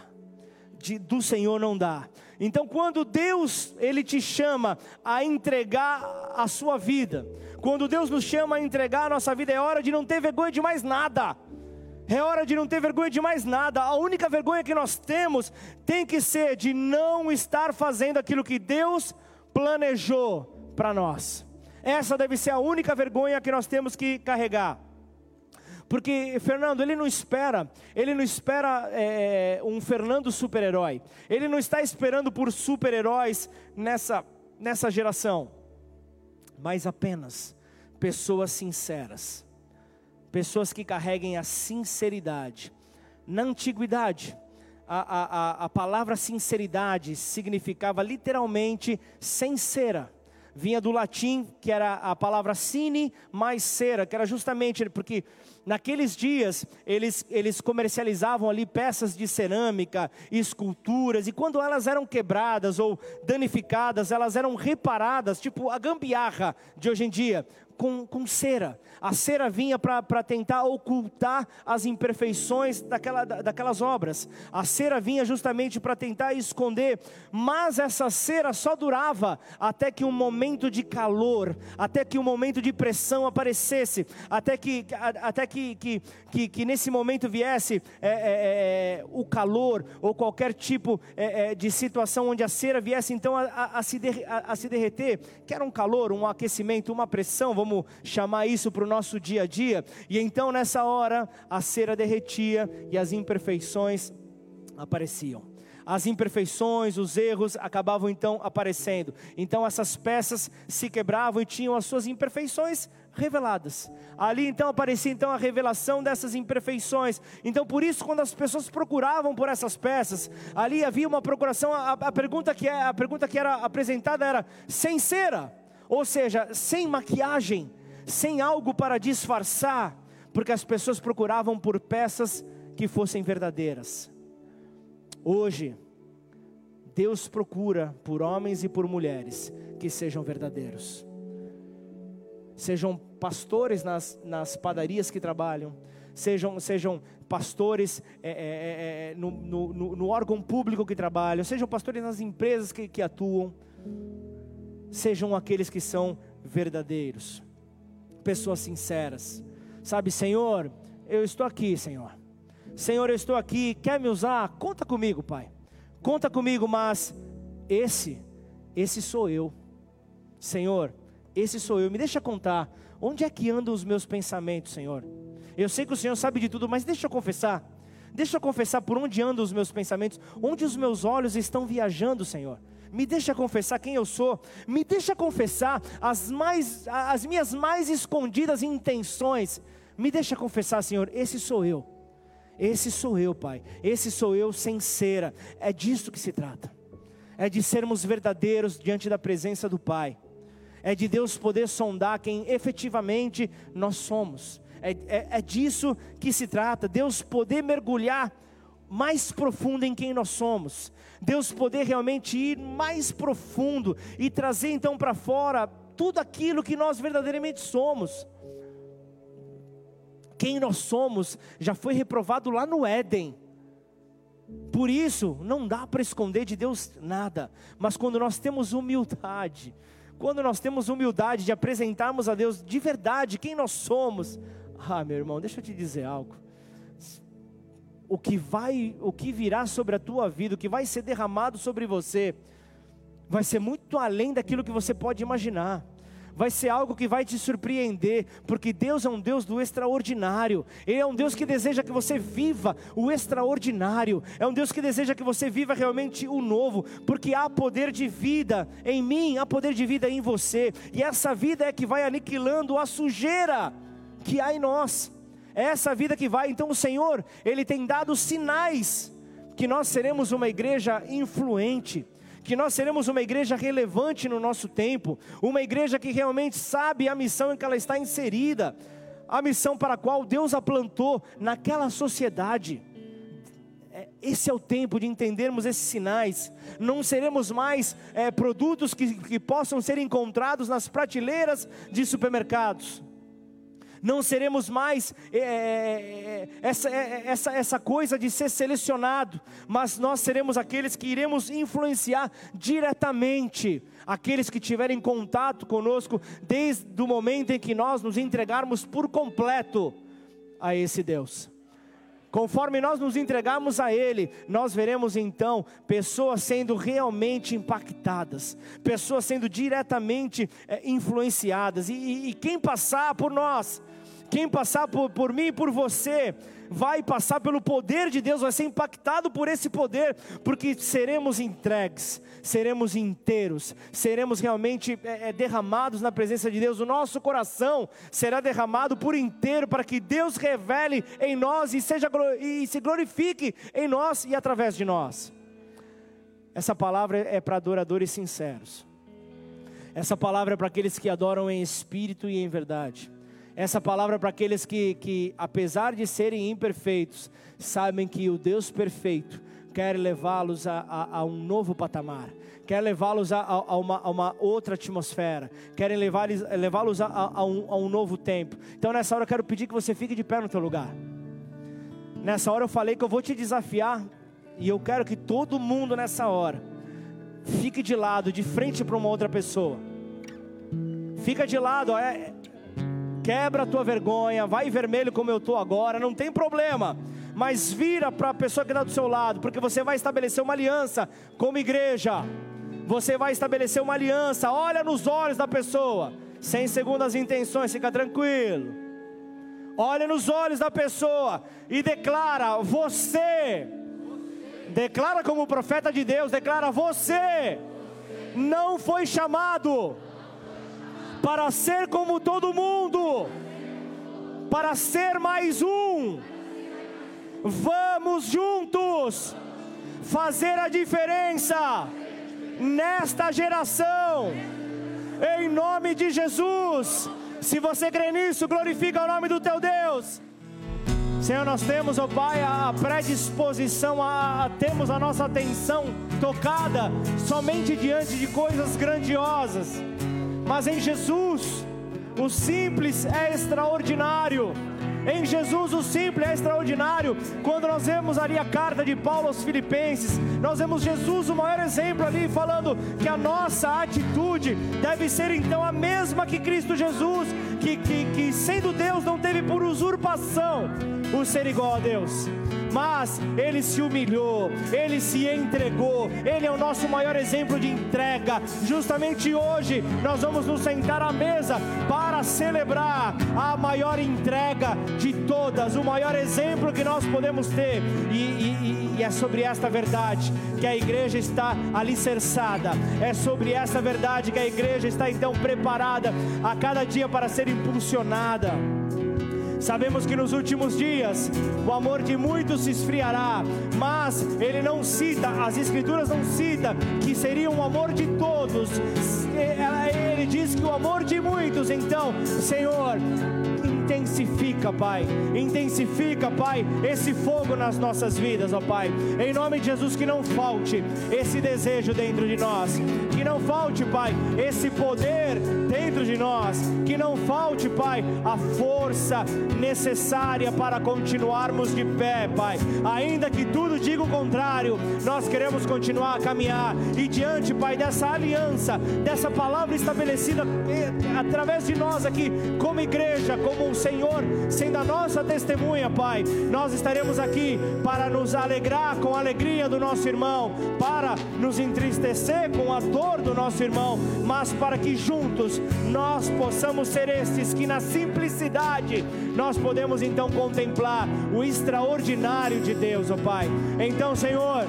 [SPEAKER 1] De, do Senhor não dá. Então, quando Deus ele te chama a entregar a sua vida, quando Deus nos chama a entregar a nossa vida, é hora de não ter vergonha de mais nada. É hora de não ter vergonha de mais nada. A única vergonha que nós temos tem que ser de não estar fazendo aquilo que Deus planejou para nós. Essa deve ser a única vergonha que nós temos que carregar. Porque Fernando, ele não espera, ele não espera é, um Fernando super-herói. Ele não está esperando por super-heróis nessa, nessa geração, mas apenas pessoas sinceras pessoas que carreguem a sinceridade. Na antiguidade, a, a, a palavra sinceridade significava literalmente sem cera. Vinha do latim, que era a palavra cine mais cera, que era justamente porque naqueles dias eles, eles comercializavam ali peças de cerâmica, esculturas, e quando elas eram quebradas ou danificadas, elas eram reparadas, tipo a gambiarra de hoje em dia, com, com cera. A cera vinha para tentar ocultar as imperfeições daquela, daquelas obras. A cera vinha justamente para tentar esconder, mas essa cera só durava até que um momento de calor, até que um momento de pressão aparecesse, até que, até que, que, que, que nesse momento viesse é, é, é, o calor ou qualquer tipo é, é, de situação onde a cera viesse então a, a, a se, der, a, a se derreter, que era um calor, um aquecimento, uma pressão, vamos chamar isso para o nosso dia a dia, e então nessa hora a cera derretia e as imperfeições apareciam as imperfeições, os erros acabavam então aparecendo. Então essas peças se quebravam e tinham as suas imperfeições reveladas. Ali então aparecia então a revelação dessas imperfeições. Então por isso quando as pessoas procuravam por essas peças, ali havia uma procuração. A, a pergunta que é, a pergunta que era apresentada era sem cera, ou seja, sem maquiagem sem algo para disfarçar, porque as pessoas procuravam por peças que fossem verdadeiras. Hoje, Deus procura por homens e por mulheres que sejam verdadeiros. Sejam pastores nas, nas padarias que trabalham, sejam, sejam pastores é, é, é, no, no, no, órgão público que trabalham, sejam pastores nas empresas que, que atuam, sejam aqueles que são verdadeiros pessoas sinceras. Sabe, Senhor, eu estou aqui, Senhor. Senhor, eu estou aqui, quer me usar? Conta comigo, Pai. Conta comigo, mas esse, esse sou eu. Senhor, esse sou eu. Me deixa contar, onde é que andam os meus pensamentos, Senhor? Eu sei que o Senhor sabe de tudo, mas deixa eu confessar. Deixa eu confessar por onde andam os meus pensamentos, onde os meus olhos estão viajando, Senhor me deixa confessar quem eu sou, me deixa confessar as, mais, as minhas mais escondidas intenções, me deixa confessar, Senhor, esse sou eu, esse sou eu, Pai, esse sou eu sem cera, é disso que se trata, é de sermos verdadeiros diante da presença do Pai, é de Deus poder sondar quem efetivamente nós somos, é, é, é disso que se trata, Deus poder mergulhar mais profundo em quem nós somos, Deus poder realmente ir mais profundo e trazer então para fora tudo aquilo que nós verdadeiramente somos. Quem nós somos já foi reprovado lá no Éden. Por isso, não dá para esconder de Deus nada, mas quando nós temos humildade, quando nós temos humildade de apresentarmos a Deus de verdade quem nós somos, ah, meu irmão, deixa eu te dizer algo o que vai, o que virá sobre a tua vida, o que vai ser derramado sobre você, vai ser muito além daquilo que você pode imaginar. Vai ser algo que vai te surpreender, porque Deus é um Deus do extraordinário. Ele é um Deus que deseja que você viva o extraordinário. É um Deus que deseja que você viva realmente o novo, porque há poder de vida em mim, há poder de vida em você. E essa vida é que vai aniquilando a sujeira que há em nós. É essa vida que vai. Então o Senhor, Ele tem dado sinais que nós seremos uma igreja influente, que nós seremos uma igreja relevante no nosso tempo, uma igreja que realmente sabe a missão em que ela está inserida, a missão para a qual Deus a plantou naquela sociedade. É, esse é o tempo de entendermos esses sinais. Não seremos mais é, produtos que, que possam ser encontrados nas prateleiras de supermercados não seremos mais é, é, é essa, é, essa, essa coisa de ser selecionado, mas nós seremos aqueles que iremos influenciar diretamente aqueles que tiverem contato conosco desde o momento em que nós nos entregarmos por completo a esse Deus. Conforme nós nos entregarmos a Ele, nós veremos então pessoas sendo realmente impactadas, pessoas sendo diretamente é, influenciadas, e, e, e quem passar por nós quem passar por, por mim e por você, vai passar pelo poder de Deus, vai ser impactado por esse poder, porque seremos entregues, seremos inteiros, seremos realmente é, é, derramados na presença de Deus. O nosso coração será derramado por inteiro para que Deus revele em nós e, seja, e se glorifique em nós e através de nós. Essa palavra é para adoradores sinceros. Essa palavra é para aqueles que adoram em espírito e em verdade. Essa palavra para aqueles que, que, apesar de serem imperfeitos, sabem que o Deus perfeito quer levá-los a, a, a, um novo patamar, quer levá-los a, a, uma, outra atmosfera, querem levá-los a, um, a um novo tempo. Então nessa hora eu quero pedir que você fique de pé no teu lugar. Nessa hora eu falei que eu vou te desafiar e eu quero que todo mundo nessa hora fique de lado, de frente para uma outra pessoa. Fica de lado, é, quebra a tua vergonha, vai vermelho como eu estou agora, não tem problema. Mas vira para a pessoa que está do seu lado, porque você vai estabelecer uma aliança como igreja. Você vai estabelecer uma aliança, olha nos olhos da pessoa, sem segundas intenções, fica tranquilo. Olha nos olhos da pessoa e declara: Você, declara como profeta de Deus, declara: Você não foi chamado para ser como todo mundo, para ser mais um. Vamos juntos fazer a diferença nesta geração, em nome de Jesus. Se você crê nisso, glorifica o nome do teu Deus. Senhor, nós temos, ó oh Pai, a predisposição, a, a, temos a nossa atenção tocada somente diante de coisas grandiosas. Mas em Jesus, o simples é extraordinário. Em Jesus o simples é extraordinário. Quando nós vemos ali a carta de Paulo aos Filipenses, nós vemos Jesus o maior exemplo ali, falando que a nossa atitude deve ser então a mesma que Cristo Jesus, que, que, que sendo Deus não teve por usurpação o ser igual a Deus mas ele se humilhou, ele se entregou, ele é o nosso maior exemplo de entrega. Justamente hoje nós vamos nos sentar à mesa para celebrar a maior entrega de todas, o maior exemplo que nós podemos ter, e, e, e é sobre esta verdade que a igreja está alicerçada, é sobre essa verdade que a igreja está então preparada a cada dia para ser impulsionada. Sabemos que nos últimos dias o amor de muitos se esfriará, mas ele não cita, as escrituras não citam que seria um amor de todos. Ele diz que o amor de muitos, então, Senhor, intensifica, Pai. Intensifica, Pai, esse fogo nas nossas vidas, ó Pai. Em nome de Jesus, que não falte esse desejo dentro de nós. Que não falte, Pai, esse poder dentro de nós. Que não falte, Pai, a força necessária para continuarmos de pé, Pai. Ainda que tudo diga o contrário, nós queremos continuar a caminhar. E diante, Pai, dessa aliança, dessa palavra estabelecida eh, através de nós aqui, como igreja, como um Senhor, sendo a nossa testemunha, Pai. Nós estaremos aqui para nos alegrar com a alegria do nosso irmão, para nos entristecer com a dor do nosso irmão, mas para que juntos nós possamos ser estes que na simplicidade nós podemos então contemplar o extraordinário de Deus, ó Pai. Então, Senhor,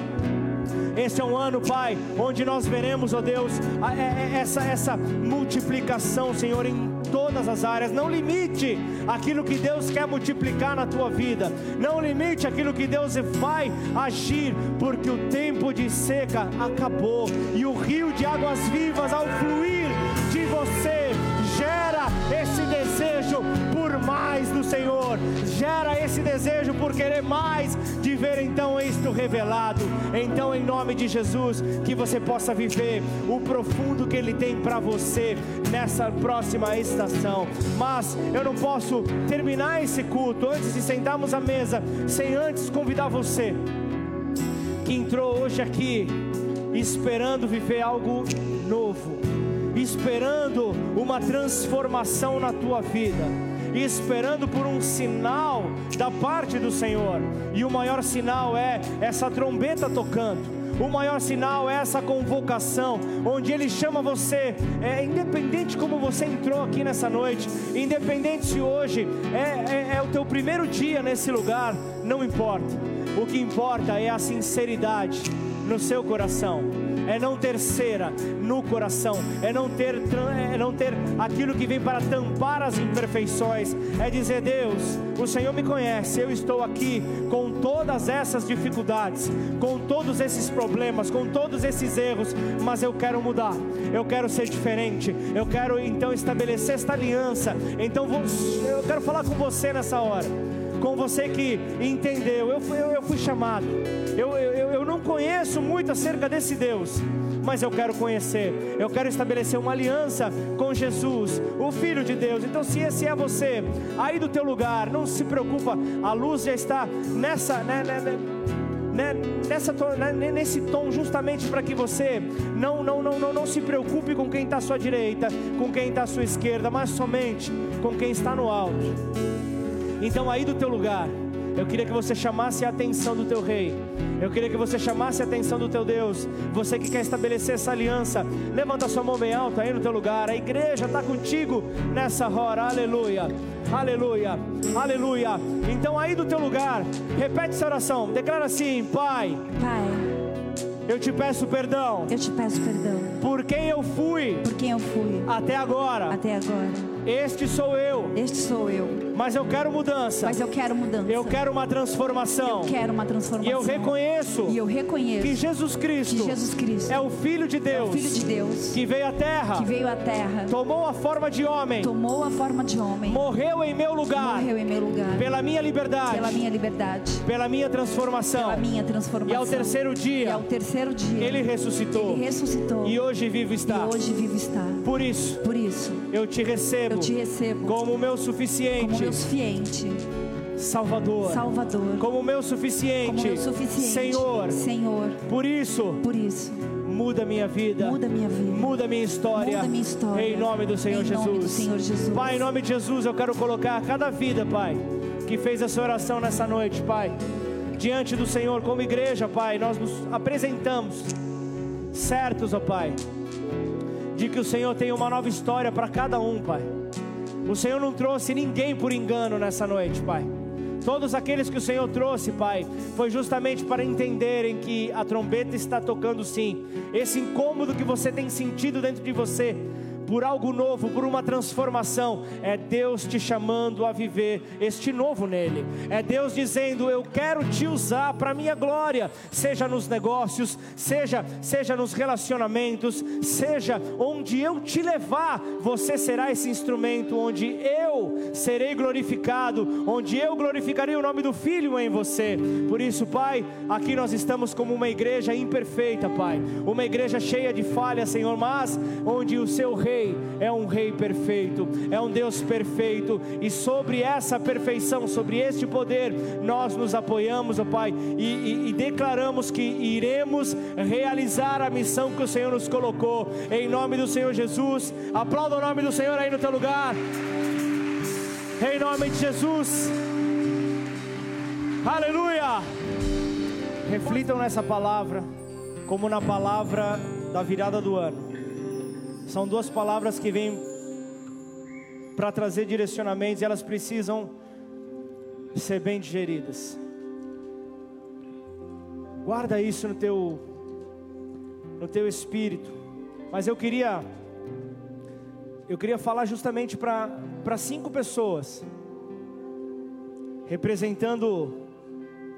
[SPEAKER 1] esse é um ano, Pai, onde nós veremos, ó Deus, é, é, essa, essa multiplicação, Senhor, em todas as áreas. Não limite aquilo que Deus quer multiplicar na tua vida. Não limite aquilo que Deus vai agir, porque o tempo de seca acabou e o rio de águas vivas ao fluir de você gera esse mais do Senhor, gera esse desejo por querer mais de ver então isto revelado. Então, em nome de Jesus, que você possa viver o profundo que Ele tem para você nessa próxima estação. Mas eu não posso terminar esse culto antes de sentarmos à mesa sem antes convidar você que entrou hoje aqui esperando viver algo novo esperando uma transformação na tua vida, esperando por um sinal da parte do Senhor. E o maior sinal é essa trombeta tocando. O maior sinal é essa convocação, onde Ele chama você, é, independente como você entrou aqui nessa noite, independente se hoje é, é, é o teu primeiro dia nesse lugar, não importa. O que importa é a sinceridade no seu coração é não ter cera no coração, é não ter, é não ter aquilo que vem para tampar as imperfeições, é dizer: Deus, o Senhor me conhece, eu estou aqui com todas essas dificuldades, com todos esses problemas, com todos esses erros, mas eu quero mudar, eu quero ser diferente, eu quero então estabelecer esta aliança. Então eu quero falar com você nessa hora com você que entendeu. Eu, eu, eu fui chamado. Eu, eu não conheço muito acerca desse Deus, mas eu quero conhecer. Eu quero estabelecer uma aliança com Jesus, o Filho de Deus. Então, se esse é você, aí do teu lugar, não se preocupa, a luz já está nessa, né, né, né, né nessa né, nesse tom justamente para que você não, não, não, não, não se preocupe com quem está à sua direita, com quem está à sua esquerda, mas somente com quem está no alto. Então, aí do teu lugar, eu queria que você chamasse a atenção do teu rei. Eu queria que você chamasse a atenção do teu Deus. Você que quer estabelecer essa aliança, levanta sua mão bem alta aí no teu lugar. A igreja está contigo nessa hora. Aleluia. Aleluia. Aleluia. Então aí do teu lugar, repete essa oração. Declara assim: Pai.
[SPEAKER 2] Pai.
[SPEAKER 1] Eu te peço perdão.
[SPEAKER 2] Eu te peço perdão.
[SPEAKER 1] Por quem eu fui.
[SPEAKER 2] Por quem eu fui.
[SPEAKER 1] Até agora.
[SPEAKER 2] Até agora.
[SPEAKER 1] Este sou eu.
[SPEAKER 2] Este sou eu.
[SPEAKER 1] Mas eu quero mudança.
[SPEAKER 2] Mas eu quero mudança.
[SPEAKER 1] Eu quero uma transformação.
[SPEAKER 2] Eu quero uma transformação.
[SPEAKER 1] E eu reconheço.
[SPEAKER 2] E eu reconheço
[SPEAKER 1] que Jesus Cristo.
[SPEAKER 2] Que Jesus Cristo
[SPEAKER 1] é o filho de Deus.
[SPEAKER 2] É o filho de Deus.
[SPEAKER 1] Que veio à terra.
[SPEAKER 2] Que veio à terra.
[SPEAKER 1] Tomou a forma de homem.
[SPEAKER 2] Tomou a forma de homem.
[SPEAKER 1] Morreu em meu lugar.
[SPEAKER 2] Morreu em meu lugar.
[SPEAKER 1] Pela minha liberdade.
[SPEAKER 2] Pela minha liberdade.
[SPEAKER 1] Pela minha transformação.
[SPEAKER 2] Pela minha transformação.
[SPEAKER 1] E ao terceiro dia.
[SPEAKER 2] E ao terceiro dia.
[SPEAKER 1] Ele ressuscitou.
[SPEAKER 2] Ele ressuscitou.
[SPEAKER 1] E hoje vivo está.
[SPEAKER 2] E hoje vivo está.
[SPEAKER 1] Por isso.
[SPEAKER 2] Por isso.
[SPEAKER 1] Eu te recebo.
[SPEAKER 2] Eu te recebo.
[SPEAKER 1] Como meu suficiente.
[SPEAKER 2] Meu suficiente.
[SPEAKER 1] Salvador.
[SPEAKER 2] Salvador.
[SPEAKER 1] Como meu suficiente.
[SPEAKER 2] Como meu suficiente.
[SPEAKER 1] Senhor.
[SPEAKER 2] Senhor.
[SPEAKER 1] Por isso.
[SPEAKER 2] Por isso.
[SPEAKER 1] Muda minha vida.
[SPEAKER 2] Muda minha vida.
[SPEAKER 1] Muda minha história.
[SPEAKER 2] Muda minha história.
[SPEAKER 1] Em nome do Senhor
[SPEAKER 2] em
[SPEAKER 1] Jesus.
[SPEAKER 2] Nome do Senhor Jesus.
[SPEAKER 1] Pai, em nome de Jesus, eu quero colocar cada vida, Pai, que fez essa oração nessa noite, Pai, diante do Senhor como igreja, Pai, nós nos apresentamos certos, ó Pai, de que o Senhor tem uma nova história para cada um, Pai. O Senhor não trouxe ninguém por engano nessa noite, Pai. Todos aqueles que o Senhor trouxe, Pai, foi justamente para entenderem que a trombeta está tocando sim. Esse incômodo que você tem sentido dentro de você, por algo novo, por uma transformação. É Deus te chamando a viver este novo nele. É Deus dizendo: Eu quero te usar para minha glória, seja nos negócios, seja seja nos relacionamentos, seja onde eu te levar, você será esse instrumento onde eu serei glorificado, onde eu glorificarei o nome do Filho em você. Por isso, Pai, aqui nós estamos como uma igreja imperfeita, Pai, uma igreja cheia de falhas, Senhor, mas onde o seu rei rei é um rei perfeito, é um Deus perfeito, e sobre essa perfeição, sobre este poder, nós nos apoiamos, ó Pai, e, e, e declaramos que iremos realizar a missão que o Senhor nos colocou, em nome do Senhor Jesus. Aplauda o nome do Senhor aí no teu lugar, em nome de Jesus. Aleluia! Reflitam nessa palavra, como na palavra da virada do ano. São duas palavras que vêm para trazer direcionamentos e elas precisam ser bem digeridas. Guarda isso no teu no teu espírito. Mas eu queria eu queria falar justamente para para cinco pessoas representando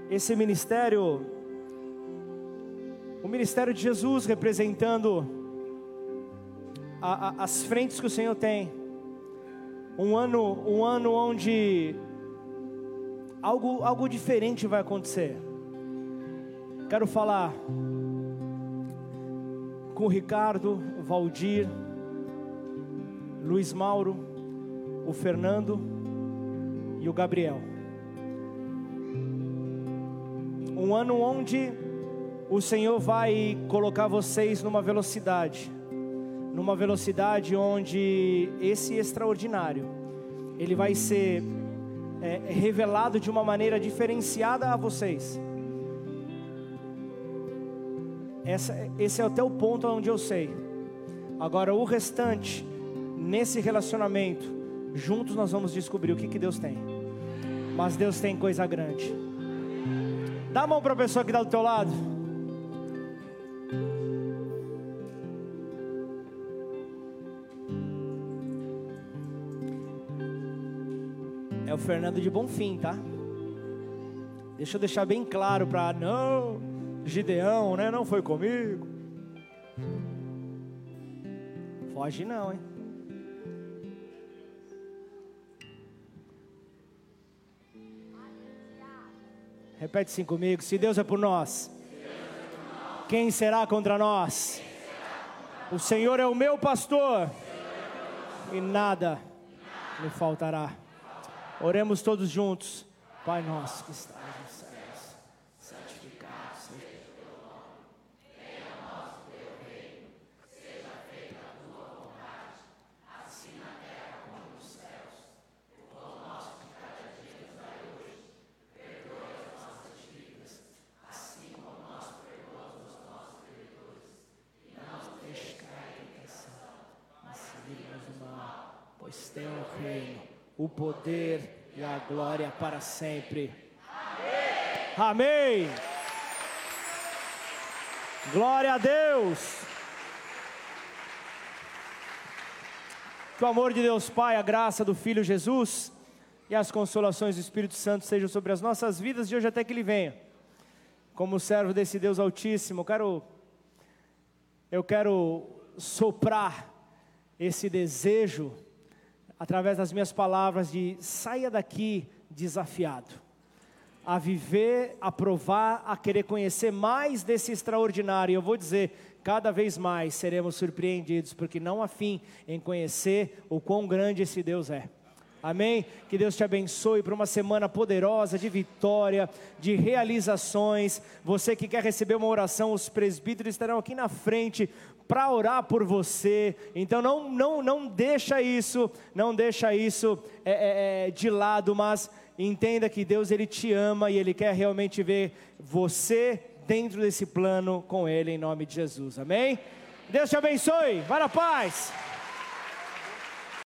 [SPEAKER 1] esse ministério o ministério de Jesus representando a, a, as frentes que o Senhor tem. Um ano, um ano onde algo, algo diferente vai acontecer. Quero falar com o Ricardo, o Valdir, Luiz Mauro, o Fernando e o Gabriel. Um ano onde o Senhor vai colocar vocês numa velocidade numa velocidade onde esse extraordinário ele vai ser é, revelado de uma maneira diferenciada a vocês. Essa, esse é até o ponto onde eu sei. Agora o restante nesse relacionamento, juntos nós vamos descobrir o que, que Deus tem. Mas Deus tem coisa grande. Dá a mão para a pessoa que está do teu lado. Fernando de Bonfim, tá? Deixa eu deixar bem claro para não, Gideão, né? Não foi comigo. Foge não, hein? Repete assim comigo: se Deus é por nós, quem será contra nós? O Senhor é o meu pastor e nada me faltará. Oremos todos juntos. Pai nosso que estás nos céus, santificado seja o teu nome. Venha a nós o teu reino. Seja feita a tua vontade, assim na terra como nos céus. O pão nosso que cada dia nos dai hoje. Perdoe as nossas dívidas, assim como nós perdoamos os nossos devedores. E não nos deixe cair em tentação, mas livra-nos do mal, pois teu é o reino, o poder e a glória para sempre. Amém. Amém. Glória a Deus. Que o amor de Deus Pai, a graça do Filho Jesus e as consolações do Espírito Santo sejam sobre as nossas vidas de hoje até que Ele venha. Como servo desse Deus Altíssimo, eu quero, eu quero soprar esse desejo através das minhas palavras de saia daqui desafiado a viver, a provar, a querer conhecer mais desse extraordinário. Eu vou dizer, cada vez mais seremos surpreendidos, porque não há fim em conhecer o quão grande esse Deus é. Amém? Que Deus te abençoe para uma semana poderosa de vitória, de realizações. Você que quer receber uma oração, os presbíteros estarão aqui na frente para orar por você. Então não, não, não deixa isso, não deixa isso é, é, é, de lado, mas entenda que Deus ele te ama e ele quer realmente ver você dentro desse plano com ele em nome de Jesus. Amém? Deus te abençoe. Vai na paz.